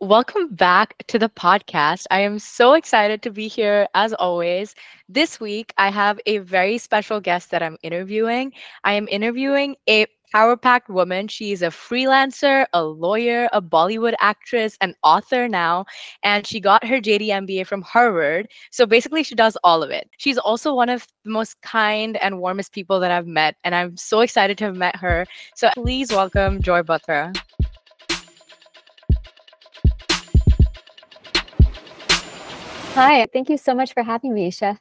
welcome back to the podcast. I am so excited to be here as always. This week, I have a very special guest that I'm interviewing. I am interviewing a power packed woman. She's a freelancer, a lawyer, a Bollywood actress, an author now, and she got her JD MBA from Harvard. So basically, she does all of it. She's also one of the most kind and warmest people that I've met, and I'm so excited to have met her. So please welcome Joy Batra. Hi, thank you so much for having me, Esha.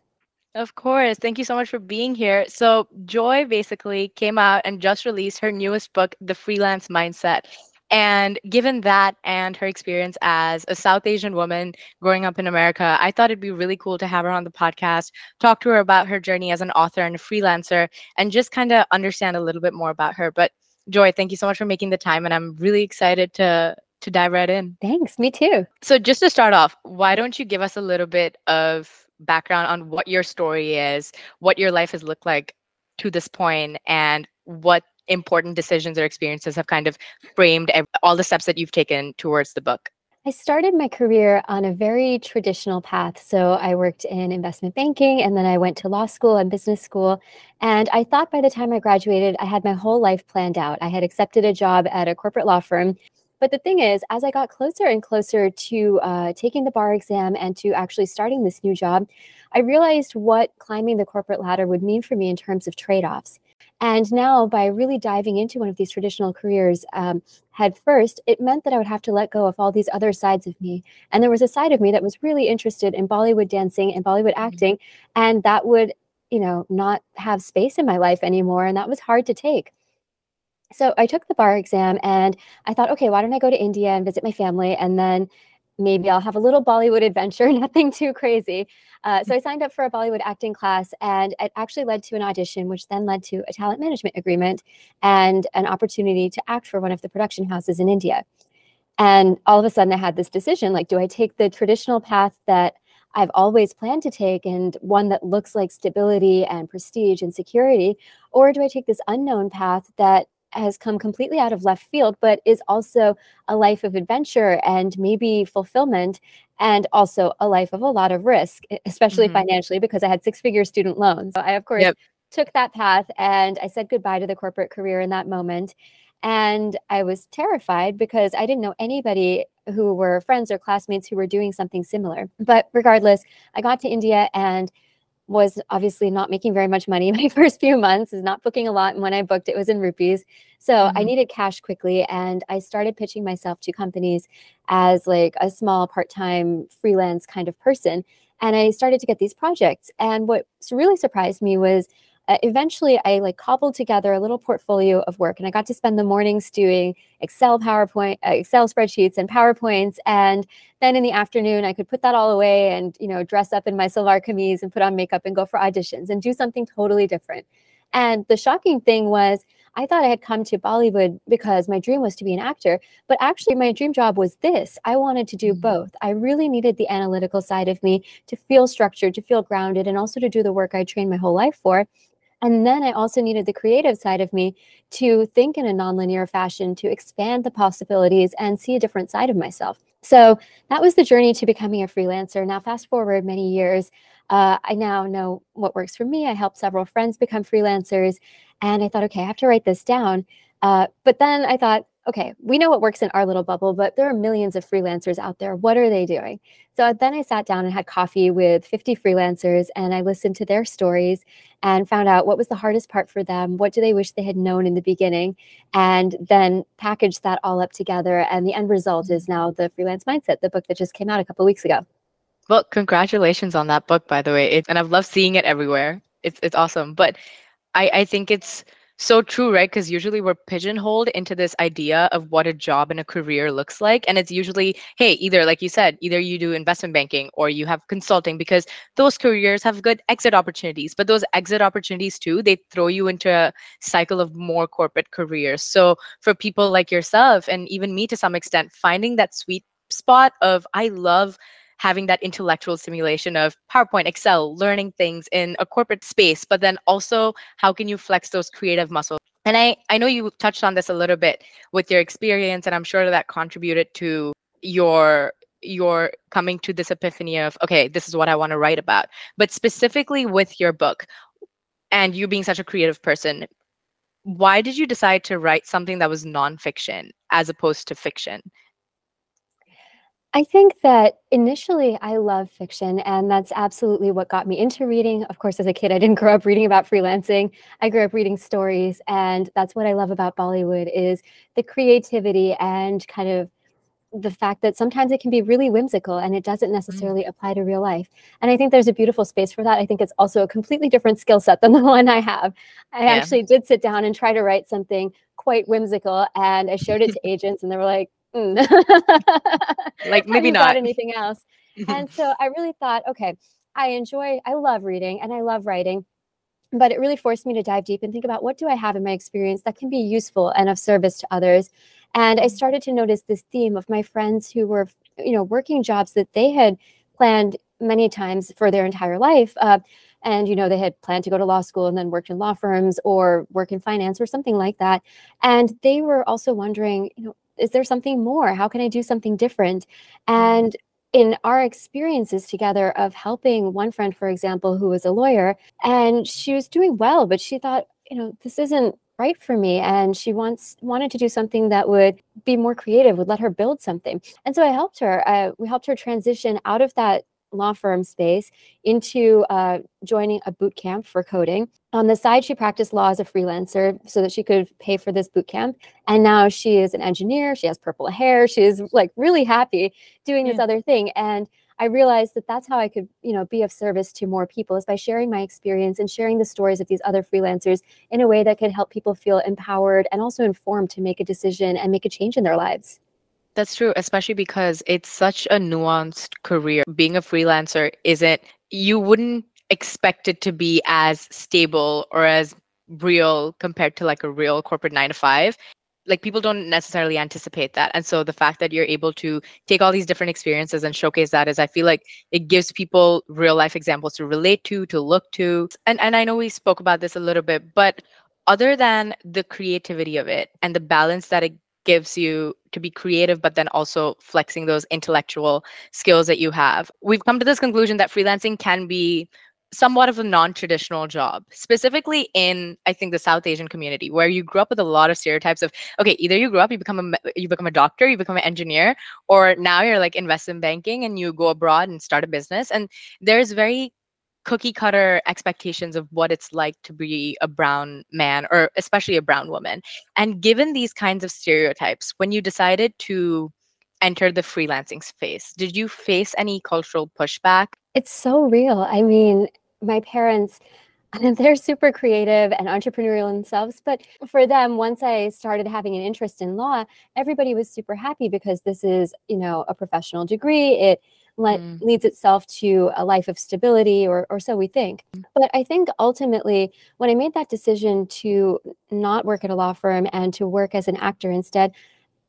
Of course. Thank you so much for being here. So, Joy basically came out and just released her newest book, The Freelance Mindset. And given that and her experience as a South Asian woman growing up in America, I thought it'd be really cool to have her on the podcast, talk to her about her journey as an author and a freelancer, and just kind of understand a little bit more about her. But Joy, thank you so much for making the time. And I'm really excited to to dive right in. Thanks, me too. So, just to start off, why don't you give us a little bit of background on what your story is, what your life has looked like to this point, and what important decisions or experiences have kind of framed all the steps that you've taken towards the book? I started my career on a very traditional path. So I worked in investment banking and then I went to law school and business school. And I thought by the time I graduated, I had my whole life planned out. I had accepted a job at a corporate law firm but the thing is, as I got closer and closer to uh, taking the bar exam and to actually starting this new job, I realized what climbing the corporate ladder would mean for me in terms of trade offs. And now, by really diving into one of these traditional careers um, head first, it meant that I would have to let go of all these other sides of me. And there was a side of me that was really interested in Bollywood dancing and Bollywood mm-hmm. acting, and that would, you know, not have space in my life anymore. And that was hard to take. So I took the bar exam and I thought, okay, why don't I go to India and visit my family? And then maybe I'll have a little Bollywood adventure, nothing too crazy. Uh, so I signed up for a Bollywood acting class, and it actually led to an audition, which then led to a talent management agreement and an opportunity to act for one of the production houses in India. And all of a sudden, I had this decision like, do I take the traditional path that I've always planned to take and one that looks like stability and prestige and security? Or do I take this unknown path that has come completely out of left field, but is also a life of adventure and maybe fulfillment, and also a life of a lot of risk, especially mm-hmm. financially, because I had six figure student loans. So I, of course, yep. took that path and I said goodbye to the corporate career in that moment. And I was terrified because I didn't know anybody who were friends or classmates who were doing something similar. But regardless, I got to India and was obviously not making very much money my first few months is not booking a lot and when i booked it was in rupees so mm-hmm. i needed cash quickly and i started pitching myself to companies as like a small part-time freelance kind of person and i started to get these projects and what really surprised me was uh, eventually I like cobbled together a little portfolio of work and I got to spend the mornings doing Excel PowerPoint, uh, Excel spreadsheets and PowerPoints. And then in the afternoon, I could put that all away and, you know, dress up in my salwar kameez and put on makeup and go for auditions and do something totally different. And the shocking thing was, I thought I had come to Bollywood because my dream was to be an actor, but actually, my dream job was this. I wanted to do mm-hmm. both. I really needed the analytical side of me to feel structured, to feel grounded, and also to do the work I trained my whole life for. And then I also needed the creative side of me to think in a nonlinear fashion, to expand the possibilities and see a different side of myself. So that was the journey to becoming a freelancer. Now, fast forward many years, uh, I now know what works for me. I helped several friends become freelancers. And I thought, okay, I have to write this down. Uh, but then I thought, okay, we know what works in our little bubble, but there are millions of freelancers out there. What are they doing? So then I sat down and had coffee with 50 freelancers and I listened to their stories and found out what was the hardest part for them. What do they wish they had known in the beginning? And then packaged that all up together. And the end result is now the freelance mindset, the book that just came out a couple weeks ago. Well, congratulations on that book, by the way. It, and I've loved seeing it everywhere. It's, it's awesome. But I, I think it's, so true, right? Because usually we're pigeonholed into this idea of what a job and a career looks like. And it's usually, hey, either, like you said, either you do investment banking or you have consulting because those careers have good exit opportunities. But those exit opportunities too, they throw you into a cycle of more corporate careers. So for people like yourself and even me to some extent, finding that sweet spot of I love having that intellectual simulation of PowerPoint, Excel, learning things in a corporate space, but then also how can you flex those creative muscles? And I, I know you touched on this a little bit with your experience, and I'm sure that contributed to your you're coming to this epiphany of okay this is what i want to write about but specifically with your book and you being such a creative person why did you decide to write something that was nonfiction as opposed to fiction I think that initially I love fiction, and that's absolutely what got me into reading. Of course, as a kid, I didn't grow up reading about freelancing. I grew up reading stories, and that's what I love about Bollywood is the creativity and kind of the fact that sometimes it can be really whimsical and it doesn't mm. necessarily mm. apply to real life. And I think there's a beautiful space for that. I think it's also a completely different skill set than the one I have. I yeah. actually did sit down and try to write something quite whimsical and I showed it to agents and they were like, mm. like maybe not anything else. and so I really thought, okay, I enjoy, I love reading and I love writing but it really forced me to dive deep and think about what do I have in my experience that can be useful and of service to others. And I mm-hmm. started to notice this theme of my friends who were, you know, working jobs that they had planned many times for their entire life. Uh, and you know they had planned to go to law school and then worked in law firms or work in finance or something like that and they were also wondering you know is there something more? How can i do something different? Mm-hmm. and in our experiences together of helping one friend for example who was a lawyer and she was doing well but she thought you know this isn't right for me and she wants wanted to do something that would be more creative would let her build something. And so i helped her uh, we helped her transition out of that law firm space into uh, joining a boot camp for coding. On the side, she practiced law as a freelancer so that she could pay for this boot camp. And now she is an engineer. She has purple hair. She is like really happy doing yeah. this other thing. And I realized that that's how I could, you know, be of service to more people is by sharing my experience and sharing the stories of these other freelancers in a way that could help people feel empowered and also informed to make a decision and make a change in their lives. That's true, especially because it's such a nuanced career. Being a freelancer isn't, you wouldn't expect it to be as stable or as real compared to like a real corporate nine to five like people don't necessarily anticipate that and so the fact that you're able to take all these different experiences and showcase that is i feel like it gives people real life examples to relate to to look to and and i know we spoke about this a little bit but other than the creativity of it and the balance that it gives you to be creative but then also flexing those intellectual skills that you have. We've come to this conclusion that freelancing can be somewhat of a non-traditional job specifically in i think the south asian community where you grew up with a lot of stereotypes of okay either you grow up you become a you become a doctor you become an engineer or now you're like investment banking and you go abroad and start a business. And there's very cookie cutter expectations of what it's like to be a brown man or especially a brown woman. And given these kinds of stereotypes when you decided to enter the freelancing space did you face any cultural pushback? It's so real. I mean my parents they're super creative and entrepreneurial themselves but for them once i started having an interest in law everybody was super happy because this is you know a professional degree. It le- mm. leads itself to a life of stability or, or so we think mm. but i think ultimately when i made that decision to not work at a law firm and to work as an actor instead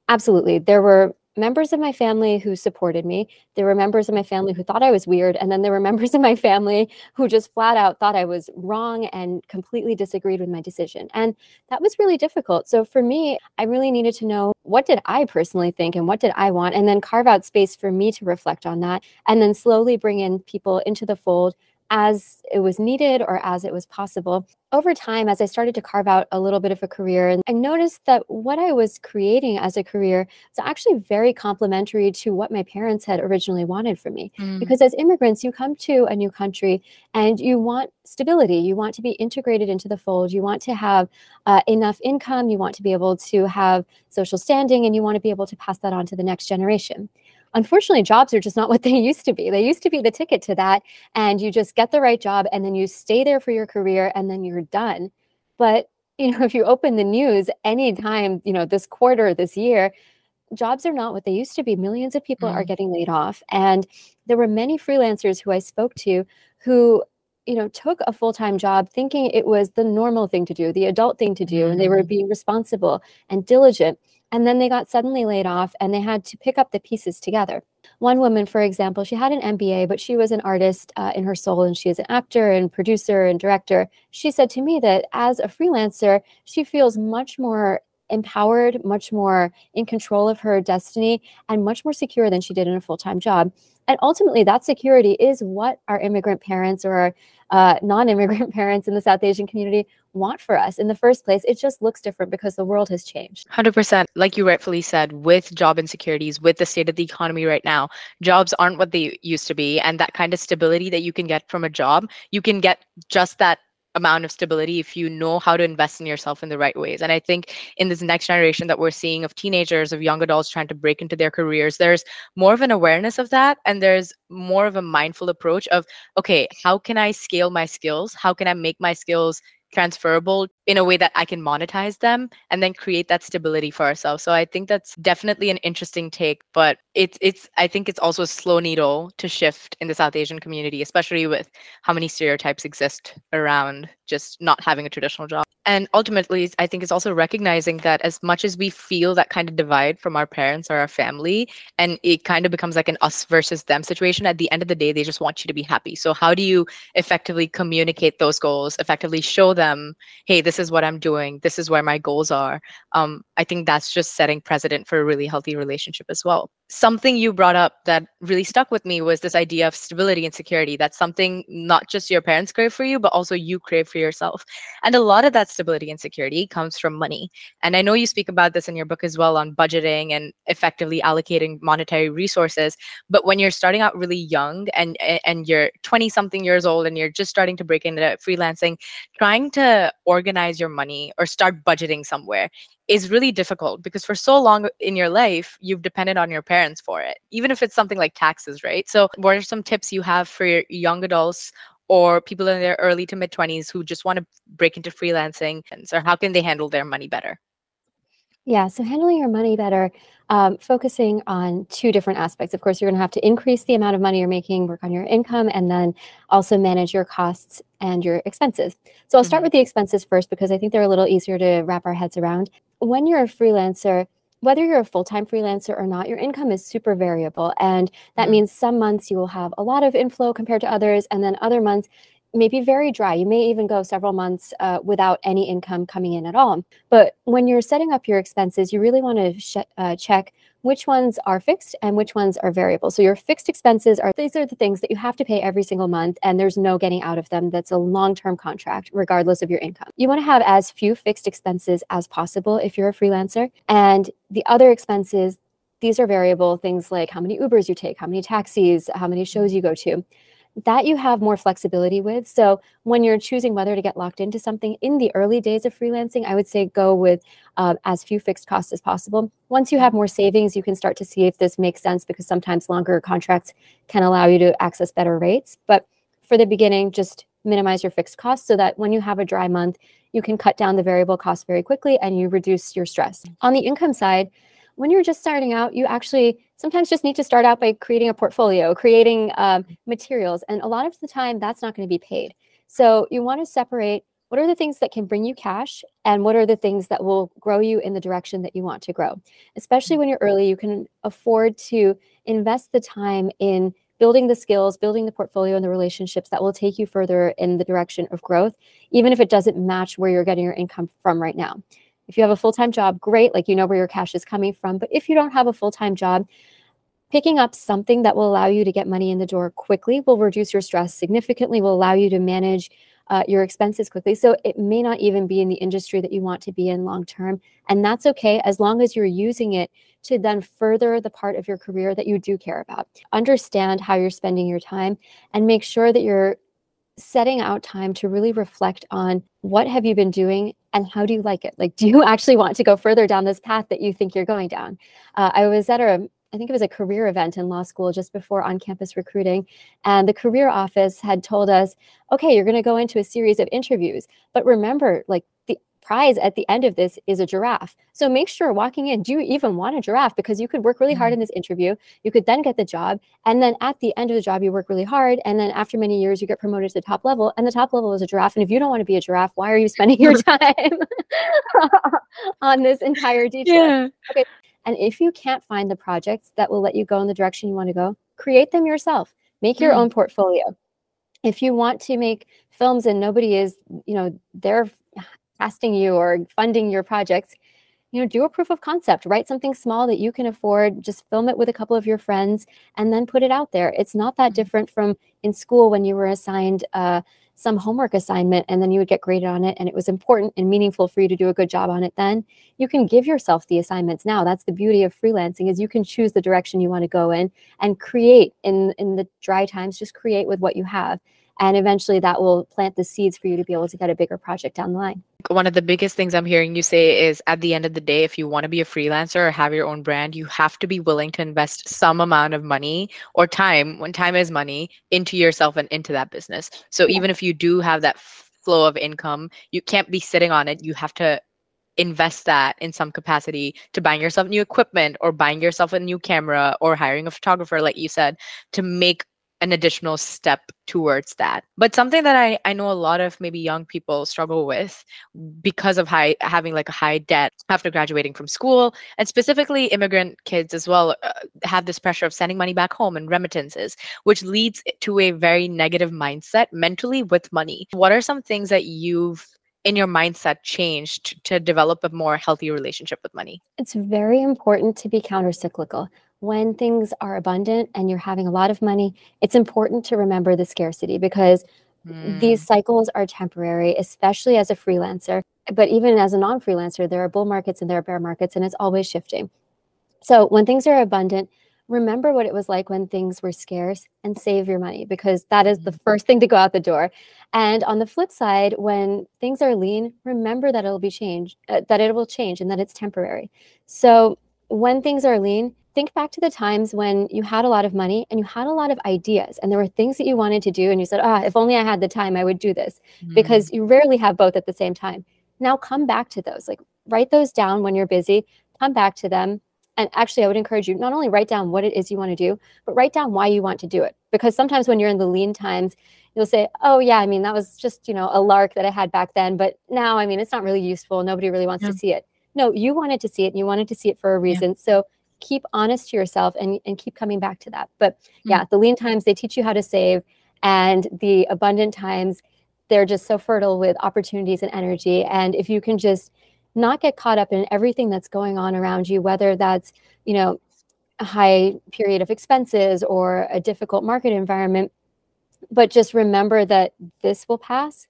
absolutely there were members of my family who supported me. There were members of my family who thought I was weird. And then there were members of my family who just flat out thought I was wrong and completely disagreed with my decision. And that was really difficult. So for me, I really needed to know what did I personally think and what did I want? And then carve out space for me to reflect on that. And then slowly bring in people into the fold as it was needed or as it was possible. Over time, as I started to carve out a little bit of a career, and I noticed that what I was creating as a career was actually very complementary to what my parents had originally wanted for me. Mm. Because as immigrants, you come to a new country and you want stability, you want to be integrated into the fold, you want to have uh, enough income, you want to be able to have social standing, and you want to be able to pass that on to the next generation unfortunately jobs are just not what they used to be they used to be the ticket to that and you just get the right job and then you stay there for your career and then you're done but you know if you open the news anytime you know this quarter this year jobs are not what they used to be millions of people mm. are getting laid off and there were many freelancers who i spoke to who you know took a full-time job thinking it was the normal thing to do the adult thing to do mm. and they were mm-hmm. being responsible and diligent and then they got suddenly laid off and they had to pick up the pieces together. One woman, for example, she had an MBA, but she was an artist uh, in her soul and she is an actor and producer and director. She said to me that as a freelancer, she feels much more empowered, much more in control of her destiny, and much more secure than she did in a full time job. And ultimately, that security is what our immigrant parents or our uh, non immigrant parents in the South Asian community want for us in the first place. It just looks different because the world has changed. 100%. Like you rightfully said, with job insecurities, with the state of the economy right now, jobs aren't what they used to be. And that kind of stability that you can get from a job, you can get just that amount of stability if you know how to invest in yourself in the right ways. And I think in this next generation that we're seeing of teenagers, of young adults trying to break into their careers, there's more of an awareness of that. And there's more of a mindful approach of, okay, how can I scale my skills? How can I make my skills transferable in a way that I can monetize them and then create that stability for ourselves. So I think that's definitely an interesting take, but it's it's I think it's also a slow needle to shift in the South Asian community, especially with how many stereotypes exist around just not having a traditional job. And ultimately, I think it's also recognizing that as much as we feel that kind of divide from our parents or our family, and it kind of becomes like an us versus them situation, at the end of the day, they just want you to be happy. So, how do you effectively communicate those goals, effectively show them, hey, this is what I'm doing, this is where my goals are? Um, I think that's just setting precedent for a really healthy relationship as well something you brought up that really stuck with me was this idea of stability and security. That's something not just your parents crave for you, but also you crave for yourself. And a lot of that stability and security comes from money. And I know you speak about this in your book as well on budgeting and effectively allocating monetary resources. But when you're starting out really young and and you're 20 something years old and you're just starting to break into freelancing, trying to organize your money or start budgeting somewhere is really difficult because for so long in your life you've depended on your parents for it even if it's something like taxes right? So what are some tips you have for young adults or people in their early to mid 20s who just want to break into freelancing And so, how can they handle their money better yeah, so handling your money better, um, focusing on two different aspects. Of course, you're going to have to increase the amount of money you're making, work on your income, and then also manage your costs and your expenses. So I'll start mm-hmm. with the expenses first because I think they're a little easier to wrap our heads around. When you're a freelancer, whether you're a full-time freelancer or not, your income is super variable. And that mm-hmm. means some months you will have a lot of inflow compared to others, and then other months may be very dry. You may even go several months uh, without any income coming in at all. But when you're setting up your expenses, you really want to sh- uh, check which ones are fixed and which ones are variable. So your fixed expenses are these are the things that you have to pay every single month and there's no getting out of them. That's a long-term contract regardless of your income. You want to have as few fixed expenses as possible if you're a freelancer and the other expenses these are variable things like how many Ubers you take, how many taxis, how many shows you go to that you have more flexibility with. So when you're choosing whether to get locked into something in the early days of freelancing, I would say go with uh, as few fixed costs as possible. Once you have more savings, you can start to see if this makes sense because sometimes longer contracts can allow you to access better rates. But for the beginning, just minimize your fixed costs so that when you have a dry month, you can cut down the variable costs very quickly and you reduce your stress. On the income side, when you're just starting out, you actually sometimes just need to start out by creating a portfolio, creating um, materials. And a lot of the time, that's not going to be paid. So you want to separate what are the things that can bring you cash and what are the things that will grow you in the direction that you want to grow. Especially when you're early, you can afford to invest the time in building the skills, building the portfolio and the relationships that will take you further in the direction of growth, even if it doesn't match where you're getting your income from right now. If you have a full time job, great, like you know where your cash is coming from. But if you don't have a full time job, picking up something that will allow you to get money in the door quickly will reduce your stress significantly, will allow you to manage uh, your expenses quickly. So it may not even be in the industry that you want to be in long term. And that's okay as long as you're using it to then further the part of your career that you do care about. Understand how you're spending your time and make sure that you're setting out time to really reflect on what have you been doing and how do you like it like do you actually want to go further down this path that you think you're going down uh, i was at a I think it was a career event in law school just before on campus recruiting. And the career office had told us, okay, you're going to go into a series of interviews. But remember, like prize at the end of this is a giraffe. So make sure walking in, do you even want a giraffe? Because you could work really hard mm-hmm. in this interview. You could then get the job. And then at the end of the job, you work really hard. And then after many years, you get promoted to the top level. And the top level is a giraffe. And if you don't want to be a giraffe, why are you spending your time on this entire detail? Yeah. Okay. And if you can't find the projects that will let you go in the direction you want to go, create them yourself. Make your mm. own portfolio. If you want to make films and nobody is, you know, they're casting you or funding your projects, you know, do a proof of concept, write something small that you can afford, just film it with a couple of your friends and then put it out there. It's not that mm-hmm. different from in school when you were assigned uh, some homework assignment and then you would get graded on it and it was important and meaningful for you to do a good job on it then. You can give yourself the assignments now. That's the beauty of freelancing is you can choose the direction you want to go in and create in in the dry times just create with what you have. And eventually that will plant the seeds for you to be able to get a bigger project down the line one of the biggest things i'm hearing you say is at the end of the day if you want to be a freelancer or have your own brand you have to be willing to invest some amount of money or time when time is money into yourself and into that business so yeah. even if you do have that flow of income you can't be sitting on it you have to invest that in some capacity to buying yourself new equipment or buying yourself a new camera or hiring a photographer like you said to make an additional step towards that. But something that I, I know a lot of maybe young people struggle with because of high having like a high debt after graduating from school, and specifically immigrant kids as well uh, have this pressure of sending money back home and remittances, which leads to a very negative mindset mentally with money. What are some things that you've in your mindset changed to develop a more healthy relationship with money? It's very important to be countercyclical when things are abundant and you're having a lot of money, it's important to remember the scarcity because mm. these cycles are temporary, especially as a freelancer. But even as a non freelancer, there are bull markets and there are bear markets, and it's always shifting. So when things are abundant, remember what it was like when things were scarce and save your money because that is the mm. first thing to go out the door. And on the flip side, when things are lean, remember that it'll be changed, uh, that it will change and that it's temporary. So when things are lean, think back to the times when you had a lot of money and you had a lot of ideas and there were things that you wanted to do and you said ah if only i had the time i would do this mm-hmm. because you rarely have both at the same time now come back to those like write those down when you're busy come back to them and actually i would encourage you not only write down what it is you want to do but write down why you want to do it because sometimes when you're in the lean times you'll say oh yeah i mean that was just you know a lark that i had back then but now i mean it's not really useful nobody really wants yeah. to see it no you wanted to see it and you wanted to see it for a reason yeah. so keep honest to yourself and, and keep coming back to that. But mm-hmm. yeah, the lean times, they teach you how to save. And the abundant times, they're just so fertile with opportunities and energy. And if you can just not get caught up in everything that's going on around you, whether that's, you know, a high period of expenses or a difficult market environment, but just remember that this will pass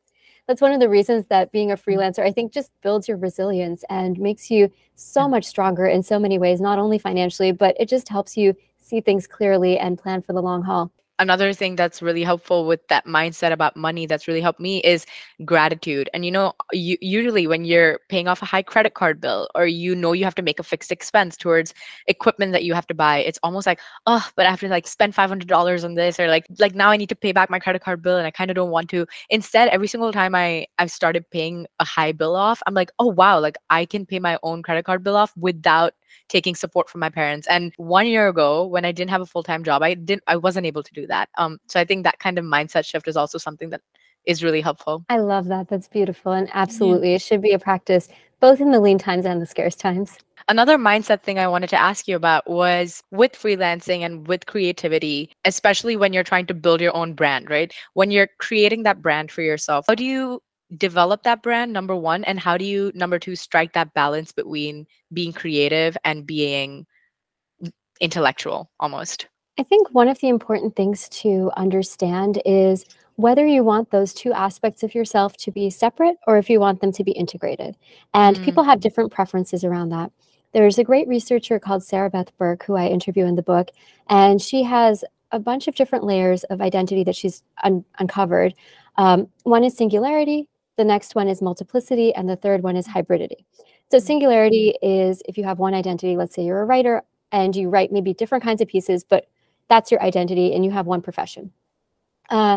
that's one of the reasons that being a mm. freelancer, I think, just builds your resilience and makes you so much stronger in so many ways, not only financially, but it just helps you see things clearly and plan for the long haul another thing that's really helpful with that mindset about money that's really helped me is gratitude. And you know you, usually when you're paying off a high credit card bill or you know you have to make a fixed expense towards equipment that you have to buy it's almost like oh but i have to like spend $500 on this or like like now i need to pay back my credit card bill and i kind of don't want to. Instead every single time i i've started paying a high bill off i'm like oh wow like i can pay my own credit card bill off without taking support from my parents. And one year ago, when I didn't have a full time job, I didn't, I wasn't able to do that. Um, so I think that kind of mindset shift is also something that is really helpful. I love that. That's beautiful. And absolutely, it should be a practice both in the lean times and the scarce times. Another mindset thing I wanted to ask you about was with freelancing and with creativity, especially when you're trying to build your own brand, right? When you're creating that brand for yourself, how do you develop that brand number one and how do you number two strike that balance between being creative and being intellectual almost? I think one of the important things to understand is whether you want those two aspects of yourself to be separate or if you want them to be integrated. And mm. people have different preferences around that. There's a great researcher called sarah beth burke who i interview in the book and she has a bunch of different layers of identity that she's un- uncovered. Um, one is singularity the next one is multiplicity, and the third one is hybridity. So mm-hmm. singularity is if you have one identity, let's say you're a writer and you write maybe different kinds of pieces, but that's your identity and you have one profession. Uh,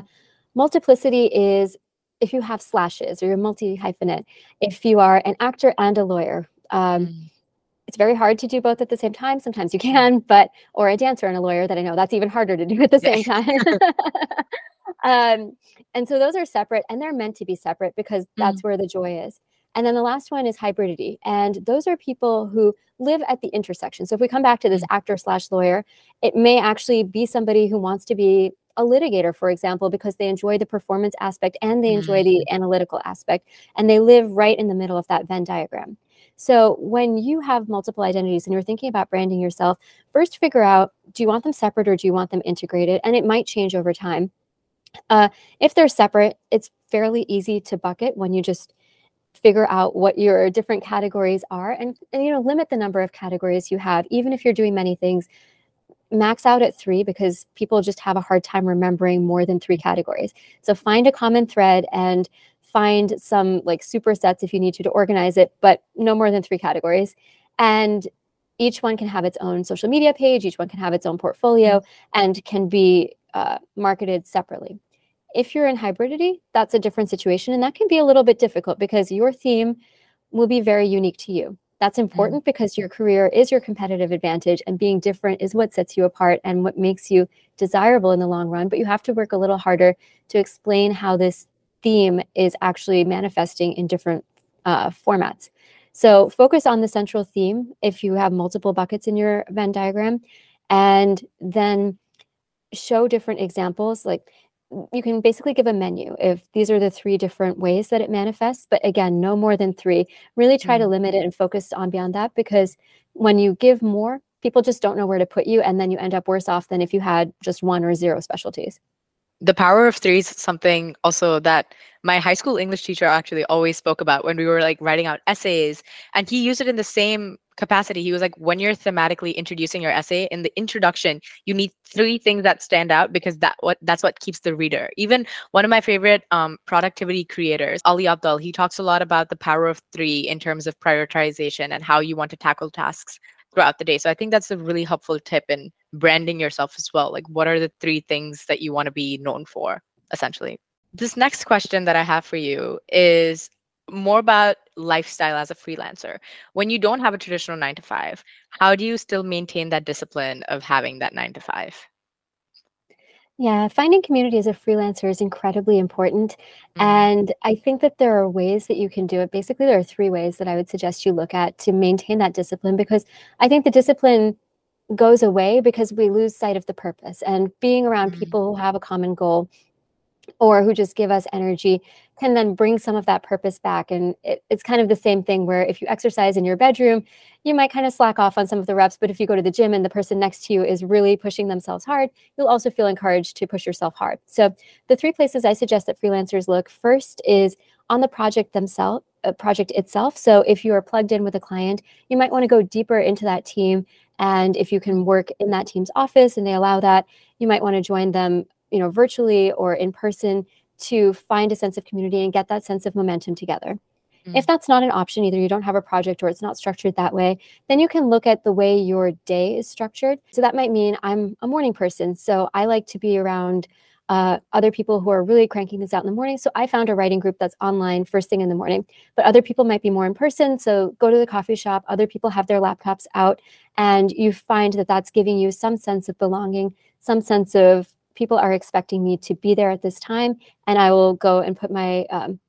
multiplicity is if you have slashes or you're multi hyphenate, if you are an actor and a lawyer. Um, mm. It's very hard to do both at the same time. Sometimes you can, but or a dancer and a lawyer that I know that's even harder to do at the same time. um, and so those are separate and they're meant to be separate because that's mm. where the joy is. And then the last one is hybridity. And those are people who live at the intersection. So if we come back to this mm. actor slash lawyer, it may actually be somebody who wants to be a litigator, for example, because they enjoy the performance aspect and they enjoy the mm. analytical aspect. And they live right in the middle of that Venn diagram. So when you have multiple identities and you're thinking about branding yourself, first figure out do you want them separate or do you want them integrated? And it might change over time. Uh, if they're separate, it's fairly easy to bucket when you just figure out what your different categories are and, and you know limit the number of categories you have even if you're doing many things. Max out at three because people just have a hard time remembering more than three categories. So find a common thread and find some like supersets if you need to to organize it but no more than three categories. And each one can have its own social media page each one can have its own portfolio mm-hmm. and can be uh, marketed separately if you're in hybridity, that's a different situation. And that can be a little bit difficult because your theme will be very unique to you. That's mm-hmm. important mm. because your career is your competitive advantage and being different is what sets you apart and what makes you desirable in the long run. But you have to work a little harder to explain how this theme is actually manifesting in different uh, formats. So focus on the central theme if you have multiple buckets in your Venn diagram, and then show different examples. Like you can basically give a menu if these are the three different ways that it manifests but again no more than three really try mm-hmm. to limit it and focus on beyond that because when you give more people just don't know where to put you and then you end up worse off than if you had just one or zero specialties the power of three is something also that my high school english teacher actually always spoke about when we were like writing out essays and he used it in the same capacity. He was like when you're thematically introducing your essay in the introduction you need three things that stand out because that what that's what keeps the reader. Even one of my favorite um, productivity creators Ali Abdaal, he talks a lot about the power of three in terms of prioritization and how you want to tackle tasks throughout the day so i think that's a really helpful tip in branding yourself as well like what are the three things that you want to be known for essentially this next question that i have for you is more about lifestyle as a freelancer. When you don't have a traditional nine to five, how do you still maintain that discipline of having that nine to five? Yeah, finding community as a freelancer is incredibly important. Mm-hmm. And I think that there are ways that you can do it. Basically, there are three ways that I would suggest you look at to maintain that discipline because I think the discipline goes away because we lose sight of the purpose. And being around mm-hmm. people who have a common goal or who just give us energy can then bring some of that purpose back. And it, it's kind of the same thing where if you exercise in your bedroom, you might kind of slack off on some of the reps. But if you go to the gym and the person next to you is really pushing themselves hard, you'll also feel encouraged to push yourself hard. So the three places I suggest that freelancers look first is on the project themselves uh, project itself. So if you are plugged in with a client, you might want to go deeper into that team. And if you can work in that team's office and they allow that, you might want to join them you know, virtually or in person to find a sense of community and get that sense of momentum together. Mm. If that's not an option, either you don't have a project or it's not structured that way, then you can look at the way your day is structured. So that might mean I'm a morning person. So I like to be around uh, other people who are really cranking this out in the morning. So I found a writing group that's online first thing in the morning, but other people might be more in person. So go to the coffee shop. Other people have their laptops out, and you find that that's giving you some sense of belonging, some sense of people are expecting me to be there at this time, and I will go and put my um,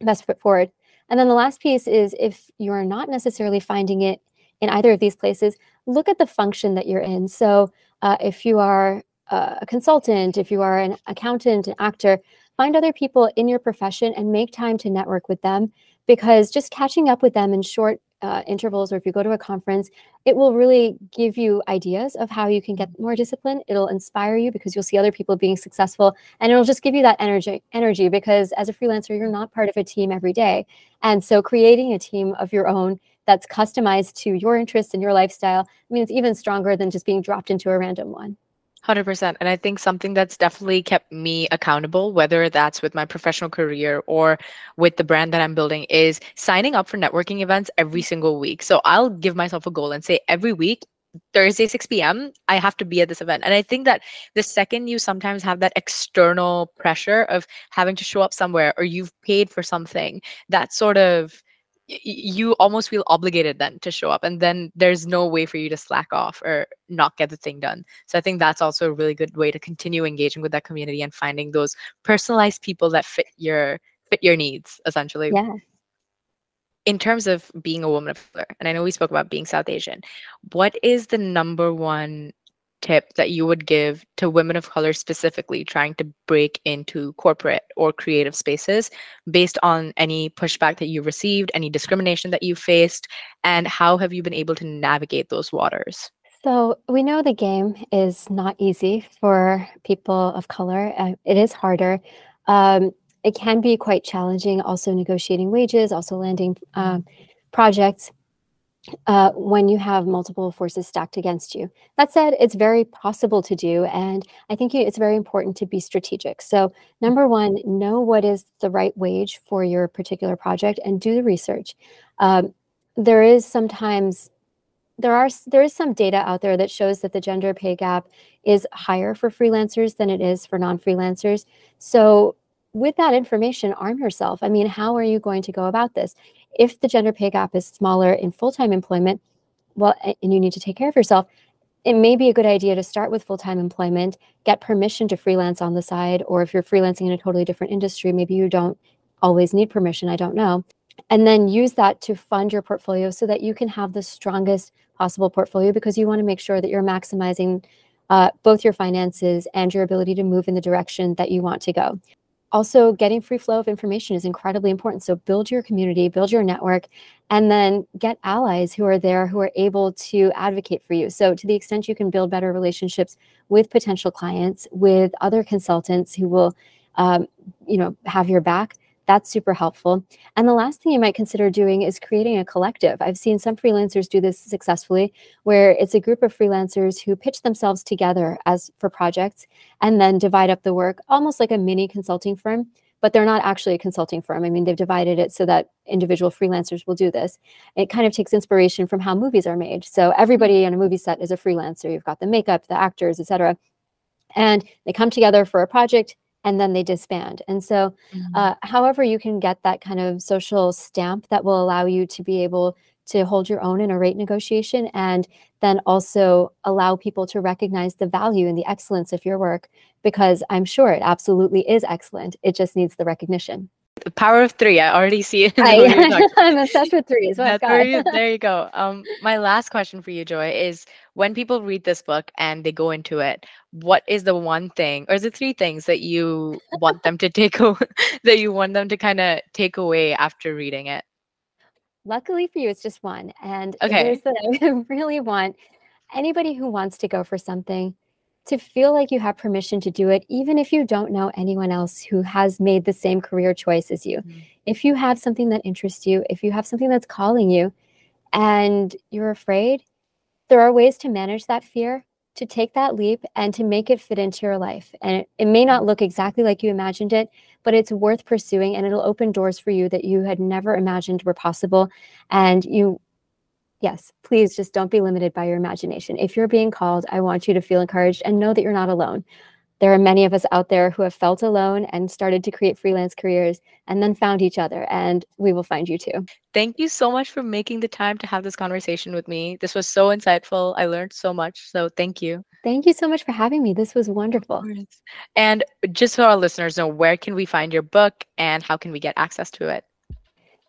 best foot forward. And then the last piece is if you're not necessarily finding it in either of these places, look at the function that you're in. So uh, if you are a consultant, if you are an accountant, an actor, find other people in your profession and make time to network with them because just catching up with them in short uh, intervals or if you go to a conference, it will really give you ideas of how you can get more discipline. It'll inspire you because you'll see other people being successful and it'll just give you that energy energy because as a freelancer, you're not part of a team every day. And so creating a team of your own that's customized to your interests and your lifestyle, I mean, it's even stronger than just being dropped into a random one. 100%. And I think something that's definitely kept me accountable, whether that's with my professional career or with the brand that I'm building, is signing up for networking events every mm. single week. So I'll give myself a goal and say every week, Thursday, 6 p.m., I have to be at this event. And I think that the second you sometimes have that external pressure of having to show up somewhere or you've paid for something, that sort of you almost feel obligated then to show up and then there's no way for you to slack off or not get the thing done. So i think that's also a really good way to continue engaging with that community and finding those personalized people that fit your fit your needs essentially. Yeah. In terms of being a woman of color and i know we spoke about being south asian what is the number one tip that you would give to women of color specifically trying to break into corporate or creative spaces based on any pushback that you received, any discrimination that you faced, and how have you been able to navigate those waters? So, we know the game is not easy for people of color. Uh, it is harder. Um, it can be quite challenging, also negotiating wages, also landing um, projects uh, when you have multiple forces stacked against you. That said, it's very possible to do, and I think it's very important to be strategic. So, number one, know what is the right wage for your particular project and do the research. Um, there is sometimes there are there is some data out there that shows that the gender pay gap is higher for freelancers than it is for non-freelancers. So with that information, arm yourself. I mean, how are you going to go about this? If the gender pay gap is smaller in full-time employment, well, and you need to take care of yourself, it may be a good idea to start with full-time employment, get permission to freelance on the side, or if you're freelancing in a totally different industry, maybe you don't always need permission, I don't know. And then use that to fund your portfolio so that you can have the strongest possible portfolio because you want to make sure that you're maximizing uh, both your finances and your ability to move in the direction that you want to go also getting free flow of information is incredibly important. So build your community build your network and then get allies who are there who are able to advocate for you. So to the extent you can build better relationships with potential clients with other consultants who will um, you know have your back that's super helpful. And the last thing you might consider doing is creating a collective. I've seen some freelancers do this successfully, where it's a group of freelancers who pitch themselves together as for projects and then divide up the work, almost like a mini consulting firm. But they're not actually a consulting firm. I mean, they've divided it so that individual freelancers will do this. It kind of takes inspiration from how movies are made. So everybody on a movie set is a freelancer. You've got the makeup, the actors, etc. And they come together for a project and then they disband. And so, mm-hmm. uh, however, you can get that kind of social stamp that will allow you to be able to hold your own in a rate negotiation and then also allow people to recognize the value and the excellence of your work because I'm sure it absolutely is excellent. It just needs the recognition. The power of three. I already see it. I, am obsessed with threes. Oh, there, there you go. Um, my last question for you, Joy, is when people read this book and they go into it, what is the one thing, or is it three things that you want them to take away, that you want them to kind of take away after reading it? Luckily for you, it's just one, and okay. it is that I really want anybody who wants to go for something to feel like you have permission to do it, even if you don't know anyone else who has made the same career choice as you. Mm-hmm. If you have something that interests you, if you have something that's calling you and you're afraid, there are ways to manage that fear, to take that leap and to make it fit into your life. And it, it may not look exactly like you imagined it, but it's worth pursuing and it'll open doors for you that you had never imagined were possible. And you yes, please just don't be limited by your imagination. If you're being called, I want you to feel encouraged and know that you're not alone. There are many of us out there who have felt alone and started to create freelance careers and then found each other, and we will find you too. Thank you so much for making the time to have this conversation with me. This was so insightful. I learned so much. So thank you. Thank you so much for having me. This was wonderful. And just so our listeners know, where can we find your book and how can we get access to it?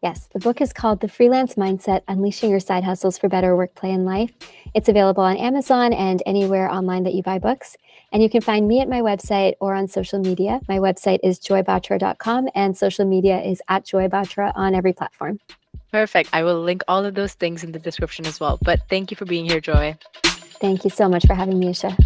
Yes, the book is called The Freelance Mindset Unleashing Your Side Hustles for Better Work, Play, and Life. It's available on Amazon and anywhere online that you buy books. And you can find me at my website or on social media. My website is joybatra.com and social media is at joybatra on every platform. Perfect. I will link all of those things in the description as well. But thank you for being here, Joy. Thank you so much for having me, Esha.